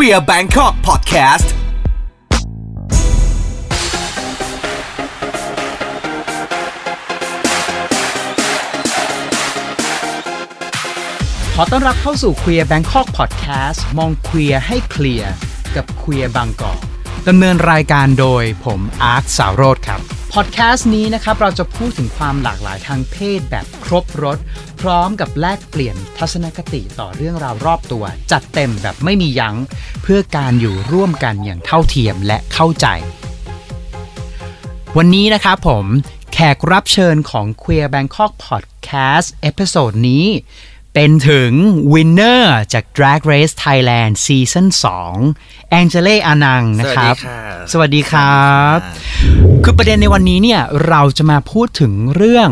Queer Bangkok Podcast ขอต้อนรับเข้าสู่ Queer Bangkok Podcast มองเคลียร์ให้เคลียร์กับ Queer บางกอกดำเนินรายการโดยผมอาร์ตสาวโรธครับ พอดแคสต์นี้นะครับเราจะพูดถึงความหลากหลายทางเพศแบบครบรถ พร้อมกับแลกเปลี่ยนทัศนคติต่อเรื่องราวรอบตัว จัดเต็มแบบไม่มียั้ง เพื่อการอยู่ร่วมกันอย่างเท่าเทียมและเข้าใจ วันนี้นะครับผมแขกรับเชิญของ Queer Bangkok Podcast episode นี้ เป็นถึง winner จาก Drag Race Thailand season 2 Angele Anang นะครับ สวัสดีครับ คือประเด็นในวันนี้เนี่ยเราจะมาพูดถึงเรื่อง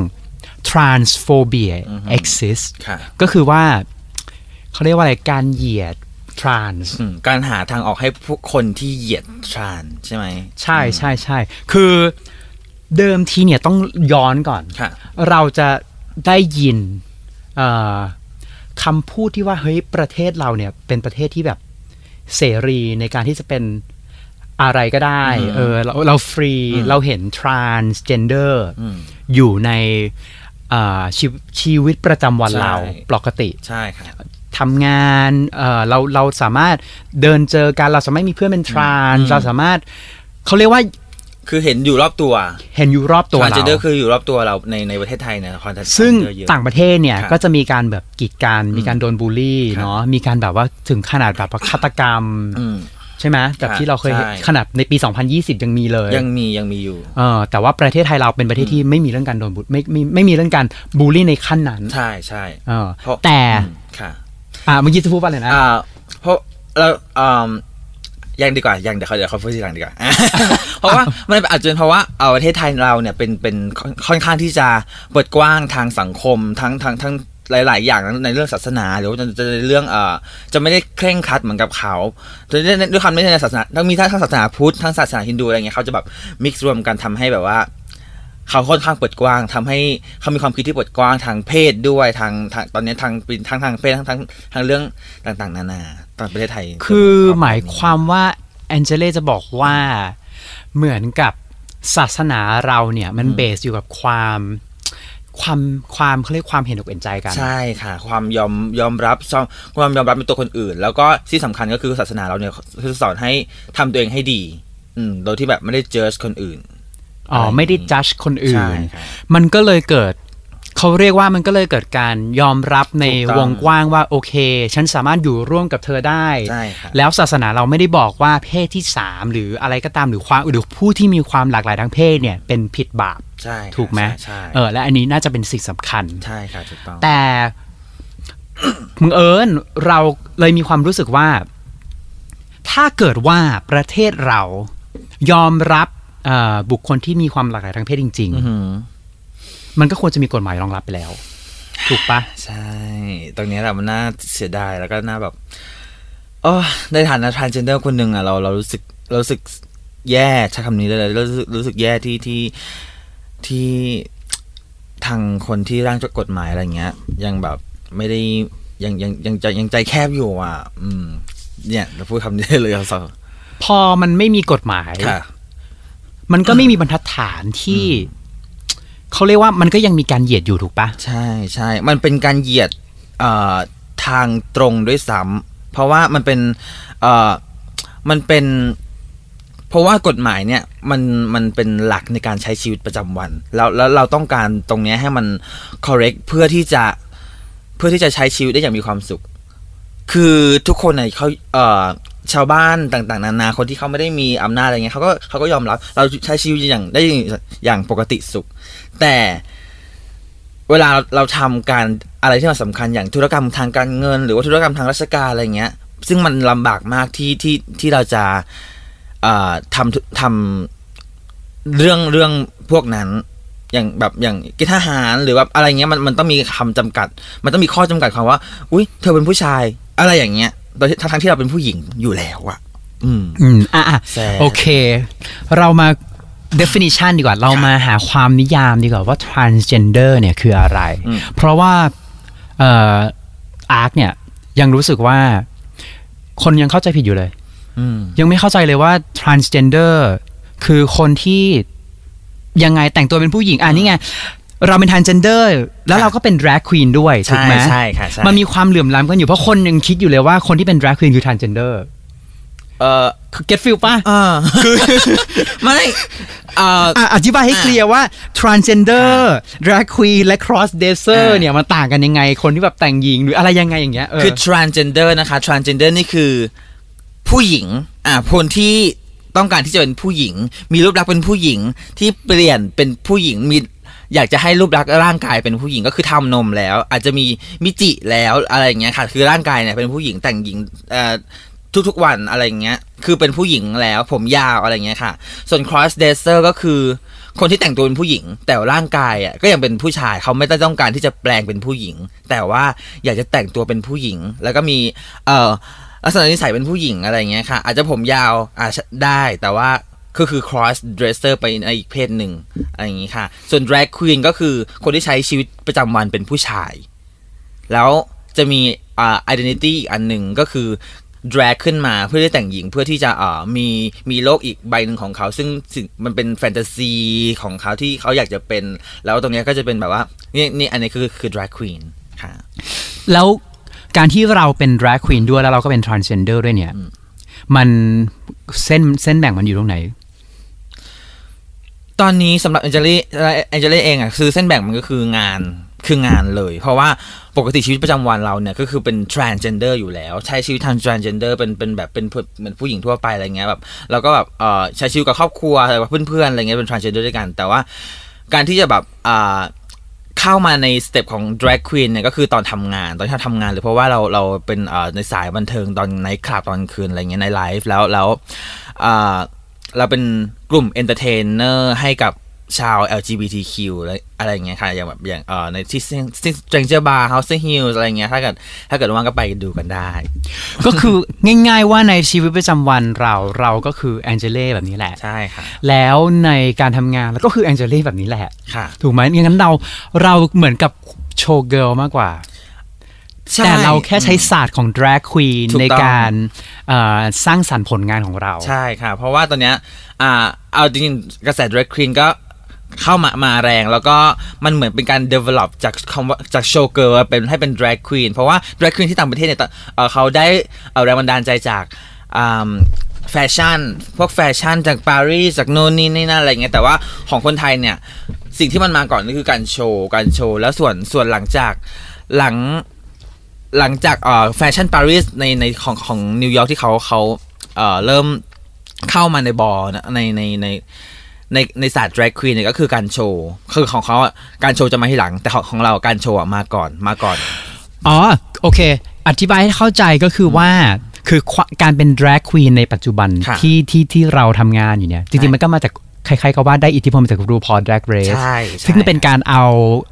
transphobia exist ค่ะก็คือว่าเขาเรียกว่าอะไรการเหยียด trans อืมการหาทางออกให้พวกคนที่เหยียดทรานใช่ไหม ใช่ใช่ใช่คือเดิมทีเนี่ยต้องย้อนก่อนค่ะเราจะได้ยินเอ่อ คำพูดที่ว่าเฮ้ยประเทศเราเนี่ยเป็นประเทศที่แบบเสรีในการที่จะเป็นอะไรก็ได้อืมเออเราเราฟรีอืมเราเห็น transgender อืมอยู่ในอ่าชีวชีวิตประจำวันใช่เราปกติใช่ค่ะทำงานเอ่อเราเราสามารถเดินเจอกันเราสามารถมีเพื่อนเป็นทรานอืมเราสามารถเขาเรียกว่า คือเห็นอยู่รอบตัว เห็นอยู่รอบตัวทรานเราเจนเดอร์คืออยู่รอบตัวเราในในประเทศไทยเนี่ยคอนเทนต์ซึ่งเยอะต่างประเทศเนี่ยครับก็จะมีการแบบกีดกันมีการโดนบูลลี่ครับเนาะมีการแบบว่าถึงขนาดแบบว่าฆาตกรรมอืมใช่ไหมแบบครับที่เราเคยเห็นใช่ขนาดในปี 2020 ยังมีเลย ยังมียังมีอยู่เออแต่ว่าประเทศไทยเราเป็นประเทศที่ไม่มีเรื่องการโดนบูไม่ไม่ไม่มีเรื่องการบูลลี่ในขั้นนั้น ใช่ใช่เออเพราะแต่อืมค่ะอ่าเมื่อกี้จะพูดว่าอะไรนะอ่าเพราะเราอ่า ยังดีกว่ายังเดี๋ยวเขาเดี๋ยวเขาพูดทีหลังดีกว่า เพราะว่ามันอาจจะเป็นเพราะว่าเอาประเทศไทยเราเนี่ยเป็นเป็นค่อนค่อนข้างที่จะเปิดกว้างทางสังคมทั้งทั้งทั้งหลาย ๆ อย่างในเรื่องศาสนาหรือว่าจะจะในเรื่องเอ่อจะไม่ได้เคร่งครัดเหมือนกับเขาด้วยด้วยความไม่ใช่ในศาสนาทั้งมีทั้งศาสนาพุทธทั้งศาสนาฮินดูอะไรเงี้ยเขาจะแบบมิกซ์รวมกันทำให้แบบว่าเขาค่อนข้างเปิดกว้างทำให้เขามีความคิดที่เปิดกว้างทางเพศด้วยทางทางตอนนี้ทางเป็นทั้งทางเพศทั้งทั้งทางเรื่องต่าง ๆ นานา ตอนประเทศไทย คือหมายความว่าแองเจเล่จะบอกว่าเหมือนกับศาสนาเราเนี่ย มันเบสอยู่กับความความความเขาเรียกความเห็นอกเห็นใจกัน ใช่ค่ะ ความยอมยอมรับชอบความยอมรับในตัวคนอื่น แล้วก็ที่สำคัญก็คือศาสนาเราเนี่ยคือสอนให้ทำตัวเองให้ดี อืมโดยที่แบบไม่ได้เจอคนอื่นอ๋อไม่ได้จัดคนอื่ใช่นครับมันก็เลยเกิด เขาเรียกว่ามันก็เลยเกิดการยอมรับในถูกต้องวงกว้างว่าโอเค ฉันสามารถอยู่ร่วมกับเธอได้ใช่ครับแล้วศาสนาเราไม่ได้บอกว่าเพศที่สามหรืออะไรก็ตามหรือความหรือผู้ที่มีความหลากหลายทางเพศเนี่ยเป็นผิดบาปใช่ค่ะถูกไหมใช่เออและอันนี้น่าจะเป็นสิ่งสำคัญใช่ค่ะถูกต้องแต่มึงเอิญเราเลยมีความรู้สึกว่า ถ้าเกิดว่าประเทศเรายอมรับเอ่อบุคคลที่มีความหลากหลายทางเพศจริงอือหือๆ มันก็ควรจะมีกฎหมายรองรับไปแล้ว ถูกปะใช่ ตรงเนี้ยแหละมันน่าเสียดายแล้วก็น่าแบบโอ้ในฐานะ transgender คนหนึ่งอะเราเรารู้สึกเรารู้สึกแย่ใช้คำนี้ได้เลยรู้สึกรู้สึกแย่ที่ที่ที่ทางคนที่ร่างกฎหมายอะไรเงี้ย ยังแบบไม่ได้ยังยังยังใจยังใจแคบอยู่อะ อืม เนี่ยเราพูดคำนี้ได้เลยครับสาวพอมันไม่มีกฎหมายค่ะมันก็ไม่มีบรรทัดฐานที่ เขาเรียกว่ามันก็ยังมีการเหยียดอยู่ถูกปะใช่ใช่มันเป็นการเหยียดทางตรงด้วยซ้ำเพราะว่ามันเป็นมันเป็น เพราะว่ากฎหมายเนี่ยมันมันเป็นหลักในการใช้ชีวิตประจำวัน แล้วแล้วเราต้องการตรงนี้ให้มัน correct เพื่อที่จะเพื่อที่จะใช้ชีวิตได้อย่างมีความสุข คือทุกคนเนี่ยเขา ชาวบ้านต่างๆ นานาคนที่เขาไม่ได้มีอำนาจอะไรเงี้ยเขาก็เขาก็ยอมรับ เราใช้ชีวิตอย่างได้อย่างปกติสุข แต่เวลาเราเราทำการอะไรที่มันสำคัญอย่างธุรกรรมทางการเงิน หรือว่าธุรกรรมทางราชการอะไรเงี้ย ซึ่งมันลำบากมากที่ที่ที่เราจะทำทำเรื่องเรื่องพวกนั้นอย่างแบบอย่างกิทหารหรือว่าอะไรเงี้ยมันมันต้องมีคำจำกัด มันต้องมีข้อจำกัดความว่า อุ้ยเธอเป็นผู้ชาย อะไรอย่างเงี้ย โดยทั้งทั้งที่เราเป็นผู้หญิงอยู่แล้วอะอืมอืมอะอะแซ่บโอเค เรามา definition ดีกว่า เรามาหาความนิยามดีกว่าว่า transgender เนี่ยคืออะไรอืมเพราะว่าเอ่ออาร์คเนี่ยยังรู้สึกว่าคนยังเข้าใจผิดอยู่เลยอืมยังไม่เข้าใจเลยว่า transgender คือคนที่ยังไงแต่งตัวเป็นผู้หญิง อ่านี่ไง เราเป็น transgender แล้วเราก็เป็น drag queen ด้วยถูกใช่ไหมใช่ค่ะใช่มันมีความเหลื่อมล้ำกันอยู่เพราะคนยังคิดอยู่เลยว่าคนที่เป็น drag queen คือ transgender เออคือ get feel ป่ะอ่าคือไม่เอ่ออะอธิบายให้อะเคลียร์ว่า transgender drag queen และ cross dresser อะเนี่ยมันต่างกันยังไง คนที่แบบแต่งหญิงหรืออะไรยังไงอย่างเงี้ยเออคือ transgender นะคะ transgender นี่คือผู้หญิง อ่าคนที่ต้องการที่จะเป็นผู้หญิง มีรูปลักษณ์เป็นผู้หญิงที่เปลี่ยนเป็นผู้หญิงมี อยากจะให้รูปลักษณ์ร่างกายเป็นผู้หญิงก็คือทำนมแล้ว อาจจะมีมิจิแล้วอะไรอย่างเงี้ยค่ะ คือร่างกายเนี่ยเป็นผู้หญิงแต่งหญิงทุกๆวันอะไรอย่างเงี้ย คือเป็นผู้หญิงแล้วผมยาวอะไรอย่างเงี้ยค่ะ ส่วน cross dresser ก็คือคนที่แต่งตัวเป็นผู้หญิง แต่ร่างกายอะก็ยังเป็นผู้ชายเขาไม่ได้ต้องการที่จะแปลงเป็นผู้หญิง แต่ว่าอยากจะแต่งตัวเป็นผู้หญิง แล้วก็มีเอ่อลักษณะนิสัยเป็นผู้หญิงอะไรอย่างเงี้ยค่ะ อาจจะผมยาวอาจจะได้แต่ว่า ก็คือ cross dresser ไปในอีกเพศหนึ่งอะไรอย่างงี้ค่ะ ส่วน drag queen ก็คือคนที่ใช้ชีวิตประจำวันเป็นผู้ชาย แล้วจะมีอ่า identity อีกอันหนึ่งก็คือ drag ขึ้นมาเพื่อที่แต่งหญิงเพื่อที่จะอ่ามีมีโลกอีกใบหนึ่งของเขา ซึ่งสิ่งมันเป็นแฟนตาซีของเขาที่เขาอยากจะเป็น แล้วตรงเนี้ยก็จะเป็นแบบว่านี่นี่อันนี้คือคือ drag queen ค่ะ แล้วการที่เราเป็น drag queen ด้วยแล้วเราก็เป็น transgender ด้วยเนี่ยอืมมันเส้นเส้นแบ่งมันอยู่ตรงไหน ตอนนี้สำหรับแองเจลี่แองเจลี่เองอะคือเส้นแบ่งมันก็คืองานคืองานเลย เพราะว่าปกติชีวิตประจำวันเราเนี่ยก็คือเป็น transgender อยู่แล้ว ใช้ชีวิตทาง transgender เป็นเป็นแบบเป็นเหมือนผู้หญิงทั่วไปอะไรเงี้ยแบบเราก็แบบเออใช้ชีวิตกับครอบครัวอะไรกับเพื่อนๆอะไรเงี้ยเป็น transgender ด้วยกัน แต่ว่าการที่จะแบบอ่าเข้ามาใน step ของ drag queen เนี่ยก็คือตอนทำงานตอนที่เราทำงานเลยเพราะว่าเราเราเป็นเออในสายบันเทิงตอนในคลับตอนคืนอะไรเงี้ยใน life แล้วแล้วอ่า เราเป็นกลุ่ม entertainer ให้กับชาว LGBTQ อะไรอะไรอย่างเงี้ยค่ะ อย่างแบบอย่างเอ่อในที่ที่ Stranger Bar House Hills อะไรเงี้ย ถ้าเกิดถ้าเกิดว่างก็ไปดูกันได้ ก็คือง่ายๆว่าในชีวิตประจำวันเราเราก็คือแองเจเล่แบบนี้แหละ ใช่ค่ะ แล้วในการทำงานเราก็คือแองเจเล่แบบนี้แหละ ค่ะ ถูกไหมงั้นเราเราเหมือนกับโชว์เกิลมากกว่าใช่ แต่เราแค่ใช้ศาสตร์ของ drag queen ถูกต้องในการเอ่อสร้างสรรค์ผลงานของเรา ใช่ค่ะ เพราะว่าตอนเนี้ยอ่าเอาจริงๆกระแส drag queen ก็เข้ามามาแรงแล้วก็มันเหมือนเป็นการ develop จากคำว่าจาก showgirl เป็นให้เป็น drag queen เพราะว่า drag queen ที่ต่างประเทศเนี่ยเอ่อเขาได้เอ่อแรงบันดาลใจจากอ่าแฟชั่น พวกแฟชั่นจากปารีสจากโน่นนี่นี่นั่นอะไรเงี้ยแต่ว่าของคนไทยเนี่ย สิ่งที่มันมาก่อนก็คือการโชว์ การโชว์ แล้วส่วนส่วนหลังจากหลัง หลังจากเอ่อแฟชั่นปารีสในในของของนิวยอร์กที่เขาเขาเอ่อเริ่มเข้ามาในบอลนะในในในในในศาสตร์ drag queen เนี่ยก็คือการโชว์ คือของเขาอะการโชว์จะมาที่หลัง แต่ของของเราการโชว์อะมาก่อนมาก่อน อ๋อ โอเค อธิบายให้เข้าใจก็คือว่าคือความการเป็น drag queen ในปัจจุบันค่ะที่ที่ที่เราทำงานอยู่เนี่ย จริงๆ มันก็มาจากใครๆก็ว่าได้อิทธิพลมาจาก RuPaul Drag Race ใช่ซึ่งเป็นการเอา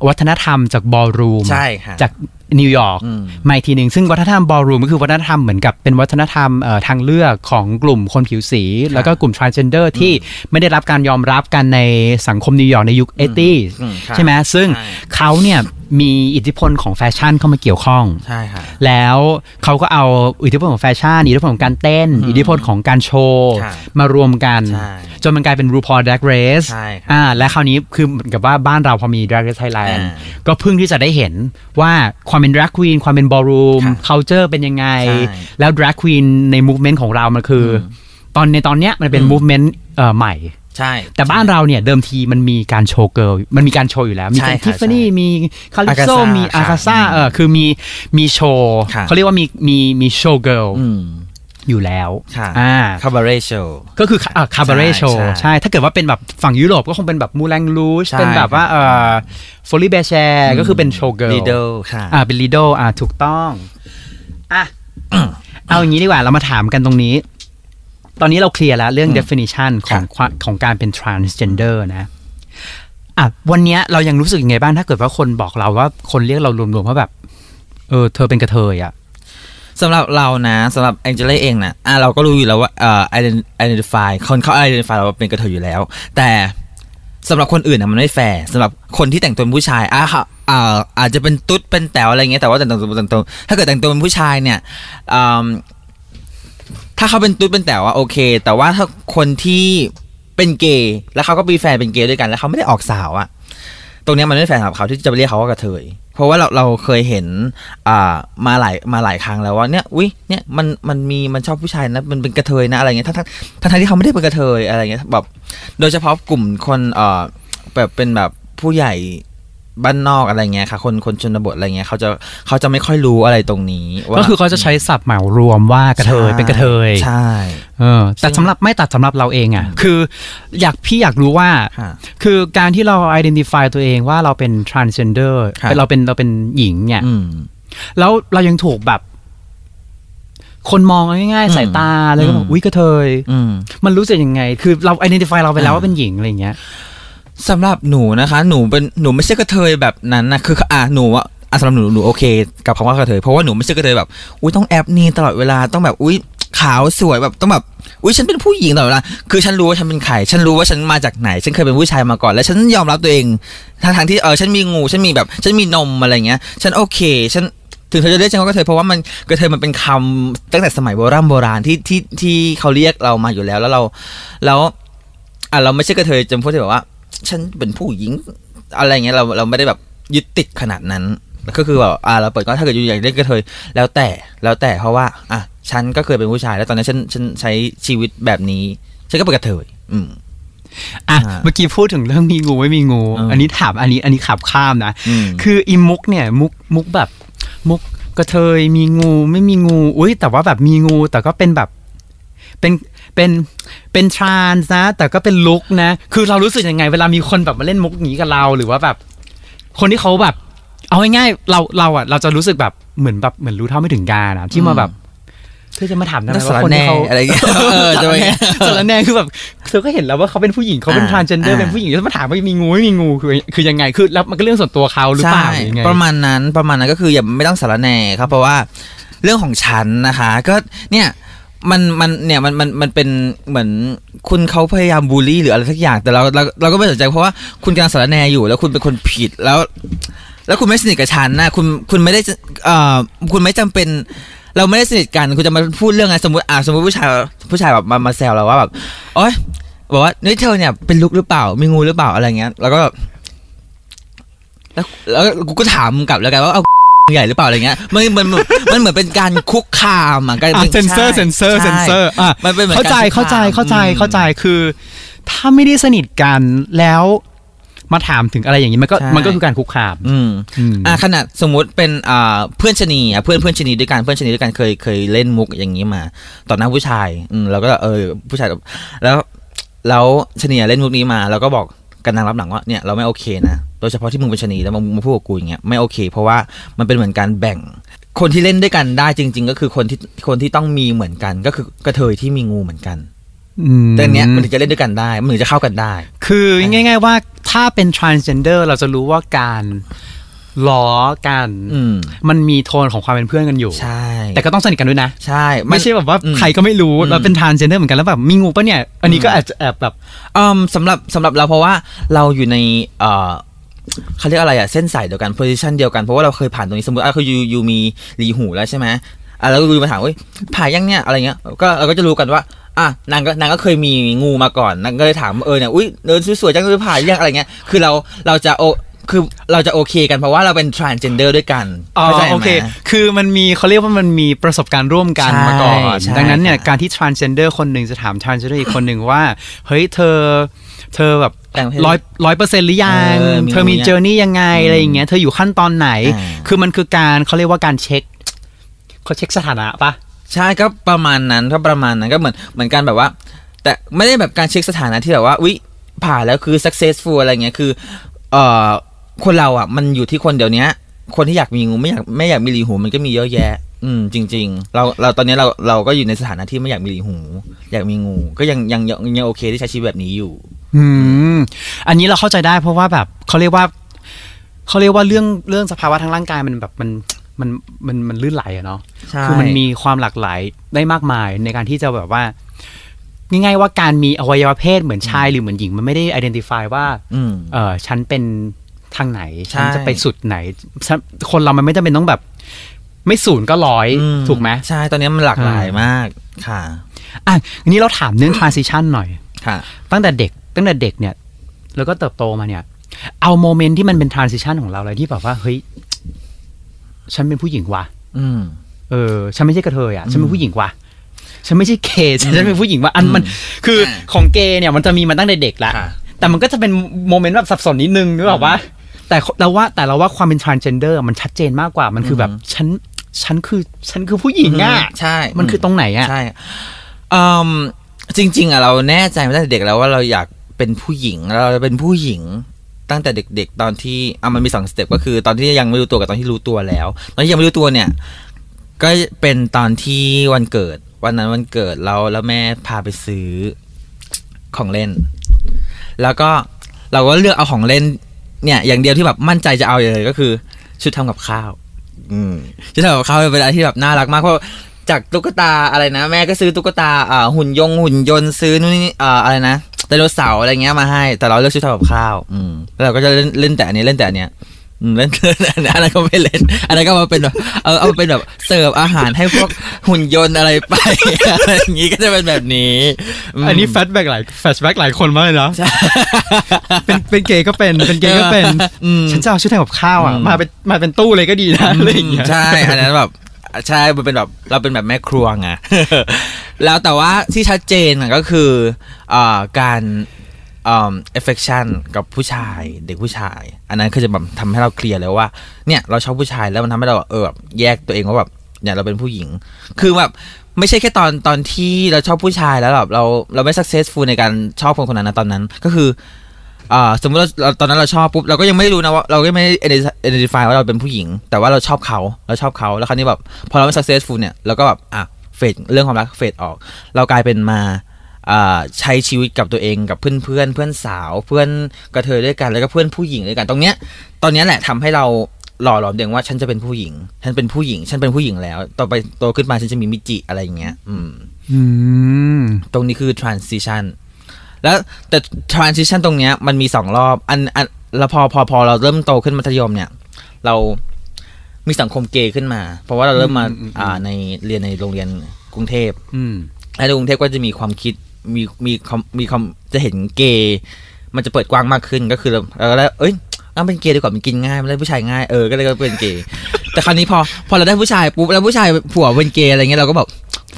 วัฒนธรรมจากบอลรูมใช่ค่ะจาก นิวยอร์กอืมมาอีกทีหนึ่งซึ่งวัฒนธรรม ballroom ก็คือวัฒนธรรมเหมือนกับเป็นวัฒนธรรมเอ่อทางเลือกของกลุ่มคนผิวสี แล้วก็กลุ่ม transgender ที่ไม่ได้รับการยอมรับกันในสังคมนิวยอร์กในยุค 80s อืมครับใช่ไหมซึ่งใช่เขาเนี่ย มีอิทธิพลของแฟชั่นเข้ามาเกี่ยวข้อง ใช่ค่ะ แล้วเขาก็เอาอิทธิพลของแฟชั่น อิทธิพลของการเต้น อิทธิพลของการโชว์ค่ะมารวมกันใช่จนมันกลายเป็น RuPaul Drag Race ใช่ครับอ่าและคราวนี้คือเหมือนกับว่าบ้านเราพอมี Drag Race Thailand อ่าก็เพิ่งที่จะได้เห็นว่าความเป็น Drag Queen ความเป็น Ballroom ค่ะ culture เป็นยังไงใช่แล้ว Drag Queen ใน movement ของเรามันคืออมตอนในตอนเนี้ยมันเป็นอืม movement เอ่อใหม่ ใช่ แต่บ้านเราเนี่ยเดิมทีมันมีการ showgirl มันมีการโชว์อยู่แล้ว มีใช่การค่ะทิฟฟานี่ใช่มีคาลิปโซ Alcazar มีอาค่ะคาซ่าเออคือมีมีโชว์ค่ะเขาเรียกว่ามีมีมี showgirl อืมอยู่แล้วค่ะอ่าคาบาเร่โชว์ก็คือคาบาเร่โชว์ใช่ใช่ ถ้าเกิดว่าเป็นแบบฝั่งยุโรปก็คงเป็นแบบ Moulin Rouge ใช่เป็นแบบว่าเอ่อ Folies Bergère ก็คือเป็น showgirl Lido ค่ะอ่าเป็น Lido อ่าถูกต้องอะเอาอย่างนี้ดีกว่าเรามาถามกันตรงนี้ ตอนนี้เราเคลียร์แล้วเรื่องอืม definition ของความของการเป็น transgender นะอะวันเนี้ยเรายังรู้สึกยังไงบ้างถ้าเกิดว่าคนบอกเราว่าคนเรียกเรารวมๆว่าแบบ เออ เธอเป็นกระเทยอะสำหรับเรานะสำหรับ Angele เองนะอะเราก็รู้อยู่แล้วว่าเอ่อ ident- identify คนเขา identify เราว่าเป็นกระเทยอยู่แล้ว แต่สำหรับคนอื่นนะมันไม่แฟร์สำหรับคนที่แต่งตัวเป็นผู้ชายอะค่ะอ่าอาจจะเป็นตุ๊ดเป็นแต๋วอะไรเงี้ยแต่ว่าแต่งตัวแต่งตัวถ้าเกิดแต่งตัวเป็นผู้ชายเนี่ยอืม ถ้าเขาเป็นตุ๊ดเป็นแต่ว่าโอเค แต่ว่าถ้าคนที่เป็นเกย์แล้วเขาก็มีแฟนเป็นเกย์ด้วยกันแล้วเขาไม่ได้ออกสาวอะตรงนี้มันไม่แฟร์สำหรับเขาที่จะไปเรียกเขาว่ากระเทย เพราะว่าเราเราเคยเห็นอ่ามาหลายมาหลายครั้งแล้วว่าเนี่ยอุ้ยเนี่ยมันมันมีมันชอบผู้ชายนะมันเป็นกระเทยนะอะไรเงี้ยทั้งทั้งทั้งทั้งที่เขาไม่ได้เป็นกระเทยอะไรเงี้ยแบบโดยเฉพาะกลุ่มคนเอ่อแบบเป็นแบบผู้ใหญ่ บ้านนอกอะไรเงี้ยค่ะ คนคนชนบทอะไรเงี้ยเขาจะเขาจะไม่ค่อยรู้อะไรตรงนี้ว่าก็คือเขาจะใช้ศัพท์เหมารวมว่ากระเทยเป็นกระเทยใช่เออแต่สำหรับไม่ตัดสำหรับเราเองอะคืออยากพี่อยากรู้ว่าค่ะคือการที่เรา identify ตัวเองว่าเราเป็น transgender ครับเป็นเราเป็นเราเป็นหญิงเนี่ยอืมแล้วเรายังถูกแบบ คนมองง่ายอืมๆสายตาเลยก็บอกอืมอุ้ยกระเทยอืมมันรู้สึกยังไง คือเรา identify เราไปแล้วอ่าว่าเป็นหญิงอะไรอย่างเงี้ย สำหรับหนูนะคะ หนูเป็นหนูไม่ใช่กระเทยแบบนั้นนะคืออะหนูว่าอะสำหรับหนูหนูโอเค กับคำว่ากระเทยเพราะว่าหนูไม่ใช่กระเทยแบบอุ้ยต้องแอบนีตลอดเวลาต้องแบบอุ้ยขาวสวยแบบต้องแบบอุ้ยฉันเป็นผู้หญิงตลอดเวลาคือฉันรู้ว่าฉันเป็นใครฉันรู้ว่าฉันมาจากไหน ฉันเคยเป็นผู้ชายมาก่อน แล้วฉันยอมรับตัวเองทั้งทางๆที่เออฉันมีงูฉันมีแบบ ฉันมีนมอะไรเงี้ย ฉันโอเค ฉันถึงเธอจะเรียกฉันว่ากระเทยเพราะว่ามันกระเทยมันเป็นคำตั้งแต่สมัยโบราณโบราณที่ที่ที่เขาเรียกเรามาอยู่แล้วแล้วเรา แล้วอะเราไม่ใช่กระเทยจำพวกที่แบบว่า ฉันเป็นผู้หญิง อะไรเงี้ยเราเราไม่ได้แบบยึดติดขนาดนั้นก็คือแบบอ่าเราเปิดก็ถ้าเกิดอยู่อยากเล่นกระเทยแล้วแต่แล้วแต่เพราะว่าอะฉันก็เคยเป็นผู้ชาย แล้วตอนนี้ฉันฉันใช้ชีวิตแบบนี้ ฉันก็เป็นกระเทยอืมอะอ่าเมื่อกี้พูดถึงเรื่องมีงูไม่มีงูอืมอันนี้ถามอันนี้อันนี้ขับข้ามนะอืมคืออีมุกเนี่ยมุกมุกแบบมุกกระเทยมีงูไม่มีงู อุ้ยแต่ว่าแบบมีงูแต่ก็เป็นแบบ เป็น เป็นเป็นทรานส์นะ แต่ก็เป็นลุกนะ คือเรารู้สึกยังไง เวลามีคนแบบมาเล่นมุกอย่างนี้กับเราหรือว่าแบบ คนที่เขาแบบ เอาง่ายๆเราเราอะ เราจะรู้สึกแบบเหมือนแบบเหมือนรู้เท่าไม่ถึงการอะที่มาแบบเธอจะมาถามทำไมนักสาว่ารคนแหน่ที่เขาอะไรเงี้ยเออจะไปสารแหน่คือแบบเธอก็เห็นแล้วว่าเขาเป็นผู้หญิงเขาเป็นอ่า transgender อ่าเป็นผู้หญิงแล้วมาถามว่ามีงูไม่มีงูคือคือยังไงคือแล้วมันก็เรื่องส่วนตัวเขาหรือเปล่าหรือยังไงประมาณนั้นประมาณนั้นก็คืออย่าไม่ต้องสารแหน่ครับเพราะว่าเรื่องของฉันนะคะ ก็เนี่ย มันมันเนี่ยมันมันมันเป็นเหมือนคุณเขาพยายามบูลลี่หรืออะไรสักอย่างแต่เราเราเราก็ไม่สนใจเพราะว่าคุณกำลังสารแน่อยู่ แล้วคุณเป็นคนผิดแล้ว แล้วคุณไม่สนิทกับฉันนะคุณคุณไม่ได้เอ่อคุณไม่จำเป็น เราไม่ได้สนิทกัน คุณจะมาพูดเรื่องอะไรสมมติอ่าสมมติผู้ชายผู้ชายแบบมามาแซวเราว่าแบบโอ๊ยบอกว่านี่เธอเนี่ยเป็นลุกหรือเปล่ามีงูหรือเปล่าอะไรเงี้ย แล้วก็แบบแล้วแล้วกูก็ถามกลับแล้วกันว่าเอา ใหญ่หรือเปล่าอะไรเงี้ยมันมันมันมันเหมือนเป็นการคุกคามอะการอะป็เซนเซอร์ใช่เซนเซอร์เซนเซอร์ใช่อะมันเป็นเหมือนเข้าใจการคุกเข้าใจคามเข้าใจอืมเข้าใจคือ ถ้าไม่ได้สนิทกันแล้วมาถามถึงอะไรอย่างนี้มันก็ใช่มันก็คือการคุกคาม อืมอืมอะขนาดสมมุติเป็นอ่าเพื่อนชะนีอะเพื่อนเพื่อนชะนีด้วยกันเพื่อนชะนีด้วยกันเคยเคยเล่นมุกอย่างนี้มา ต่อหน้าผู้ชาย อืมเราก็เออผู้ชายแบบแล้วแล้วชะนีอะเล่นมุกนี้มาเราก็บอก กันนางรับหลังว่าเนี่ยเราไม่โอเคนะโดยเฉพาะที่มึงเป็นชะนีแล้วมึงมาพูดกับกูอย่างเงี้ยไม่โอเค เพราะว่ามันเป็นเหมือนการแบ่ง คนที่เล่นด้วยกันได้จริง ๆ ก็คือคนที่คนที่ต้องมีเหมือนกัน ก็คือกระเทยที่มีงูเหมือนกันอืมแต่อันเนี้ยมันถึงจะเล่นด้วยกันได้ มันถึงจะเข้ากันได้ คือง่าย ๆ ว่าถ้าเป็น transgender เราจะรู้ว่าการ ล้อกันอืมมันมีโทนของความเป็นเพื่อนกันอยู่ใช่แต่ก็ต้องสนิทกันด้วยนะ ใช่ ไม่ใช่แบบว่าอืมใครก็ไม่รู้อืมเราเป็น transgender เหมือนกันแล้วแบบมีงูปะเนี่ย อันนี้ก็อาจจะแอบแบบอืมสำหรับสำหรับเราเพราะว่าเราอยู่ในเอ่อเขาเรียกอะไรอะเส้นสายเดียวกัน position เดียวกันเพราะว่าเราเคยผ่านตรงนี้สมมติอะคือยูยูมีรีหูแล้วใช่ไหมอะแล้วยูมาถามว่าเฮ้ยผ่ายังเนี่ยอะไรเงี้ยก็เราก็จะรู้กันว่าอะนางก็นางก็เคยมีงูมาก่อนนางก็เลยถามเออเนี่ยอุ้ยเดินสวยๆจังเลยผ่ายังอะไรเงี้ยคือเราเราจะโอ คือเราจะโอเคกันเพราะว่าเราเป็น transgender ด้วยกันอ๋อเข้าใจไหมโอเค คือมันมีเขาเรียกว่ามันมีประสบการณ์ร่วมกันใช่มาก่อนใช่ดังนั้นเนี่ยค่ะการที่ transgender คนหนึ่งจะถาม transgender อีกคนหนึ่งว่า เฮ้ยเธอ เธอแบบแต่งเพศร้อยร้อยเปอร์เซ็นต์หรือยังเออมีเธอมีรู้ยังเจอร์นี่ยังไงอืมอะไรอย่างเงี้ย เธออยู่ขั้นตอนไหนอ่าคือมันคือการเขาเรียกว่าการเช็คเขาเช็คสถานะปะใช่ก็ประมาณนั้นก็ประมาณนั้นก็เหมือนเหมือนกันแบบว่า แต่ไม่ได้แบบการเช็คสถานะที่แบบว่าอุ๊ยผ่านแล้วคือ successful อะไรเงี้ยคือ เอ่อ คนเราอะ มันอยู่ที่คนเดี๋ยวนี้คนที่อยากมีงูไม่อยากไม่อยากมีหลีหูมันก็มีเยอะแยะ อืม จริง ๆ เราเราตอนนี้เราเราก็อยู่ในสถานะที่ไม่อยากมีหลีหู อยากมีงู ก็ยังยังยังยังโอเคที่ใช้ชีวิตแบบนี้อยู่ อืม อันนี้เราเข้าใจได้เพราะว่าแบบเขาเรียกว่าเขาเรียกว่าเรื่องเรื่องสภาวะทางร่างกายมันแบบมันมันมันมันลื่นไหลอะเนาะใช่คือมันมีความหลากหลายได้มากมายในการที่จะแบบว่าง่ายๆว่าการมีอวัยวะเพศเหมือนชายหรือเหมือนหญิงมันไม่ได้ identify ว่าอืมเออฉันเป็น ทางไหนใช่ฉันจะไปสุดไหนฉันคนเรามันไม่จำเป็นต้องแบบ ไม่ศูนย์ก็ร้อยอืถูกไหมใช่ ตอนนี้มันหลากหลายอ่ามมากค่ะ อะทีนี้เราถามเรื่อง transition หน่อยค่ะ ตั้งแต่เด็กตั้งแต่เด็กเนี่ย แล้วก็เติบโตมาเนี่ย เอาโมเมนต์ที่มันเป็น transition ของเราเลยที่แบบว่าเฮ้ยฉันเป็นผู้หญิงว่ะอืม เออ ฉันไม่ใช่กระเทยอะ ฉันเป็นผู้หญิงว่ะฉันไม่ใช่เกย์ฉันอืมเป็นผู้หญิงว่ะอันมันคืออ่าของเกย์เนี่ยมันจะมีมาตั้งแต่เด็กละค่ะแต่มันก็จะเป็นโมเมนต์แบบสับสนนิดนึงนึกออกปะ แต่เราว่าแต่เราว่าความเป็น transgender มันชัดเจนมากกว่า มันคือแบบอืมฉันฉันคือฉันคือผู้หญิงอะใช่ มันคือตรงไหนอะใช่อืมจริง ๆอะเราแน่ใจมาตั้งแต่เด็กแล้วว่าเราอยากเป็นผู้หญิงเราจะเป็นผู้หญิงตั้งแต่เด็ก ๆ ตอนที่อะมันมีสองสเต็ปก็คือตอนที่ยังไม่รู้ตัวกับตอนที่รู้ตัวแล้ว ตอนที่ยังไม่รู้ตัวเนี่ย ก็เป็นตอนที่วันเกิด วันนั้นวันเกิดเราแล้วแม่พาไปซื้อของเล่น แล้วก็เราก็เลือกเอาของเล่น เนี่ยอย่างเดียวที่แบบมั่นใจจะเอาเลยก็คือ ชุดทำกับข้าว อืมชุดทำกับข้าวเป็นอะไรที่แบบน่ารักมากเพราะจากตุ๊กตาอะไรนะ แม่ก็ซื้อตุ๊กตาอ่าหุ่นยงหุ่นยนต์ซื้อนู่นนี่อ่าอะไรนะไดโนเสาร์อะไรเงี้ยมาให้ แต่เราเลือกชุดทำกับข้าว อืมแล้วเราก็จะเล่นเล่นแต่อันนี้เล่นแต่อันเนี้ยอืม เล่นอันนั้นก็ไม่เล่น อันนั้นก็มาเป็นแบบเอาเอาเป็นแบบเสิร์ฟอาหารให้พวกหุ่นยนต์อะไรไปอะไรอย่างงี้ก็จะเป็นแบบนี้มอันนี้แฟชแบ็กหลายแฟชแบ็กหลายคนมากเลยเนาะเป็นเป็นเกย์ก็เป็นเป็นเกย์ก็เป็นอืมฉันจะเอาชุดทำกับข้าวอะอืมมาเป็นมาเป็นตู้เลยก็ดีนะอะไรอย่างเงี้ยใช่อันนั้นแบบใช่มันเป็นแบบเราเป็นแบบแม่ครัวไงแล้วแต่ว่าที่ชัดเจนอะก็คืออ่าการ เอ่า affection กับผู้ชายเด็กผู้ชาย อันนั้นคือจะแบบทำให้เราเคลียร์เลยว่าเนี่ยเราชอบผู้ชายแล้วมันทำให้เราแบบเออแบบแยกตัวเองว่าแบบเนี่ยเราเป็นผู้หญิง คือแบบไม่ใช่แค่ตอนตอนที่เราชอบผู้ชายแล้วแบบเราเราไม่ successful ในการชอบคนคนนั้นนะตอนนั้นก็คืออ่าสมมติเราตอนนั้นเราชอบปุ๊บเราก็ยังไม่รู้นะว่าเราก็ไม่ได้ identify ว่าเราเป็นผู้หญิง แต่ว่าเราชอบเขาเราชอบเขาแล้วคราวนี้แบบพอเราไม่ successful เนี่ยเราก็แบบอะเฟดเรื่องความรักเฟดออก เรากลายเป็นมา ใช้ชีวิตกับตัวเองกับเพื่อนเพื่อนเพื่อนสาวเพื่อนกระเทยด้วยกันแล้วก็เพื่อนผู้หญิงด้วยกันตรงเนี้ยตอนเนี้ยแหละทำให้เราหล่อหลอมเด็กว่าฉันจะเป็นผู้หญิง ฉันเป็นผู้หญิง ฉันเป็นผู้หญิงแล้ว ต่อไปโตขึ้นมาฉันจะมีมิจิอะไรอย่างเงี้ยอืมอืมตรงนี้คือ transition แล้วแต่ transition ตรงเนี้ยมันมีสองรอบ อันอันแล้วพอพอพอเราเริ่มโตขึ้นมัธยมเนี่ย เรามีสังคมเกย์ขึ้นมา เพราะว่าเราเริ่มมาอืมอืมอืมอ่าในเรียนในโรงเรียนกรุงเทพอืมและในกรุงเทพก็จะมีความคิด มีมีความมีความจะเห็นเกย์มันจะเปิดกว้างมากขึ้นก็คือเราเราก็เลยเอ้ยเอาเป็นเกย์ดีกว่ามันกินง่ายมันได้ผู้ชายง่ายเออก็เลยก็เป็นเกย์แต่คราวนี้พอพอเราได้ผู้ชายปุ๊บแล้วผู้ชายผัวเป็นเกย์อะไรเงี้ยเราก็แบบ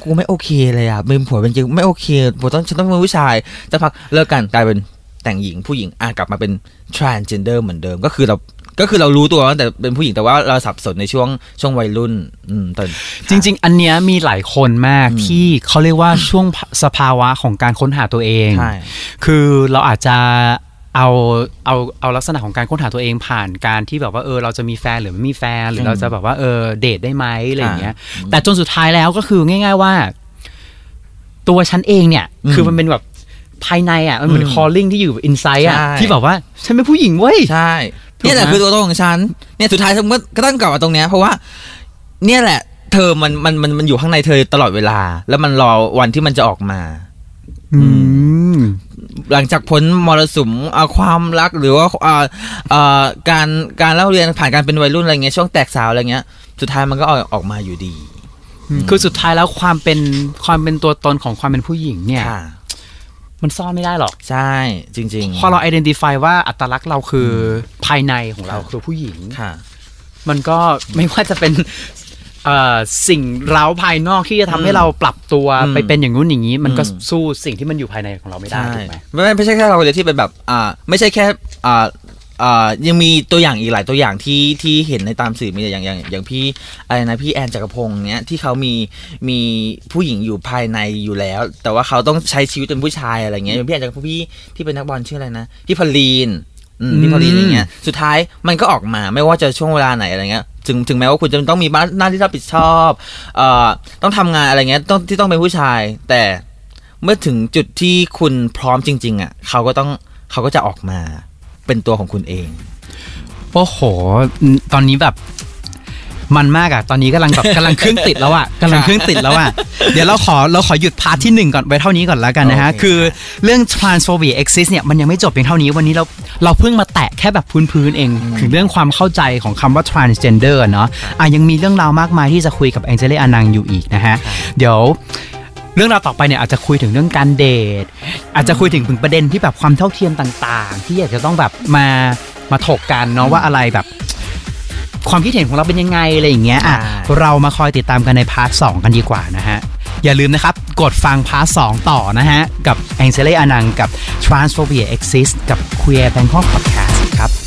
กูไม่โอเคเลยอะเป็นผัวเป็นเกย์ไม่โอเคผัวต้องฉันต้องเป็นผู้ชายจะพักเลิกกันกลายเป็นแต่งหญิงผู้หญิงอะกลับมาเป็น transgender เหมือนเดิม ก็คือเรา ก็คือเรารู้ตัวตั้งแต่เป็นผู้หญิงแต่ว่าเราสับสนในช่วงช่วงวัยรุ่นอืมตอนจริง ๆ อันเนี้ยมีหลายคนมากอืมที่เขาเรียกว่าช่วงสภาวะของการค้นหาตัวเองใช่คือเราอาจจะเอาเอาเอาลักษณะของการค้นหาตัวเองผ่านการที่แบบว่าเออเราจะมีแฟนหรือไม่มีแฟนหรือเราจะแบบว่าเออเดทได้ไหมอะไรอย่างเงี้ย แต่จนสุดท้ายแล้วก็คือง่าย ๆว่า ตัวฉันเองเนี่ยอืมคือมันเป็นแบบภายในอะมันเหมือนอืม calling ที่อยู่อินไซต์อะใช่ที่แบบว่า ฉันเป็นผู้หญิงเว้ยใช่ถูกไหมเนี่ยแหละคือตัวตนของฉันเนี่ยสุดท้ายเธอก็ก็ต้องกลับมาตรงเนี้ยเพราะว่า เนี่ยแหละ เธอมันมันมันมันอยู่ข้างในเธอตลอดเวลา แล้วมันรอวันที่มันจะออกมา อืมหลังจากพ้นมรสุมอ่าความรักหรือว่าอ่าอ่าการการเล่าเรียนผ่านการเป็นวัยรุ่นอะไรเงี้ยช่วงแตกสาวอะไรเงี้ย สุดท้ายมันก็ออกออกมาอยู่ดี คือสุดท้ายแล้วความเป็นความเป็นตัวตนของความเป็นผู้หญิงเนี่ยค่ะ มันซ่อนไม่ได้หรอก ใช่จริงพอเรา identify ว่าอัตลักษณ์เราคืออภายในของเราคือผู้หญิงๆค่ะ มันก็ไม่ว่าจะเป็นเอ่อสิ่งเร้าภายนอกที่จะทำให้อืมเราปรับตัวอืมไปเป็นอย่างนู้นอย่างนี้ มันก็อืมสู้สิ่งที่มันอยู่ภายในของเราไม่ได้ใช่ถูกไหมไม่ไม่ไม่ใช่แค่เราเลยที่เป็นแบบอ่าไม่ใช่แค่อ่าอ่า ยังมีตัวอย่างอีกหลายตัวอย่างที่ที่เห็นในตามสื่อมีอย่างอย่างอย่างพี่อะไรนะพี่แอนจักรพงศ์เนี้ยที่เขามีมีผู้หญิงอยู่ภายในอยู่แล้ว แต่ว่าเขาต้องใช้ชีวิตเป็นผู้ชายอะไรเงี้ยอย่างพี่แอนจักรพงศ์พี่ที่เป็นนักบอลชื่ออะไรนะพี่พอลีนอืมพี่พอลีนอย่างเงี้ยสุดท้ายมันก็ออกมาไม่ว่าจะช่วงเวลาไหนอะไรเงี้ยถึงถึงแม้ว่าคุณจะต้องมีบ้านหน้าที่รับผิดชอบเอ่อต้องทำงานอะไรเงี้ยต้องที่ต้องเป็นผู้ชาย แต่เมื่อถึงจุดที่คุณพร้อมจริง ๆอะเขาก็ต้องเขาก็จะออกมา เป็นตัวของคุณเอง โอ้โห ตอนนี้แบบมันมากอะตอนนี้กำลังแบบกำลังเครื่องติดแล้วอะกำลังเครื่องติดแล้วอะเดี๋ยวเราขอเราขอหยุดพาร์ทที่หนึ่งก่อนไว้เท่านี้ก่อนแล้วกันนะฮะโอเคคือเรื่อง transphobia exist เนี่ยมันยังไม่จบเพียงเท่านี้วันนี้เราเราเพิ่งมาแตะแค่แบบพื้นๆเอง ถึงเรื่องความเข้าใจของคำว่า transgender เนาะอะยังมีเรื่องราวมากมายที่จะคุยกับ Angele Anang อยู่อีกนะฮะ เดี๋ยว เรื่องราวต่อไปเนี่ยอาจจะคุยถึงเรื่องการเดท อาจจะคุยถึงถึงประเด็นที่แบบความเท่าเทียมต่างๆ ที่อยากจะต้องแบบมามาถกกันเนาะว่าอะไรแบบ ความคิดเห็นของเราเป็นยังไงอะไรอย่างเงี้ยอะใช่เรามาคอยติดตามกันใน part สองกันดีกว่านะฮะอย่าลืมนะครับ กดฟัง part สต่อนะฮะ กับแองเซเลอานังกับ Transphobia Exist กับ Queer Bangkok Podcast ครับ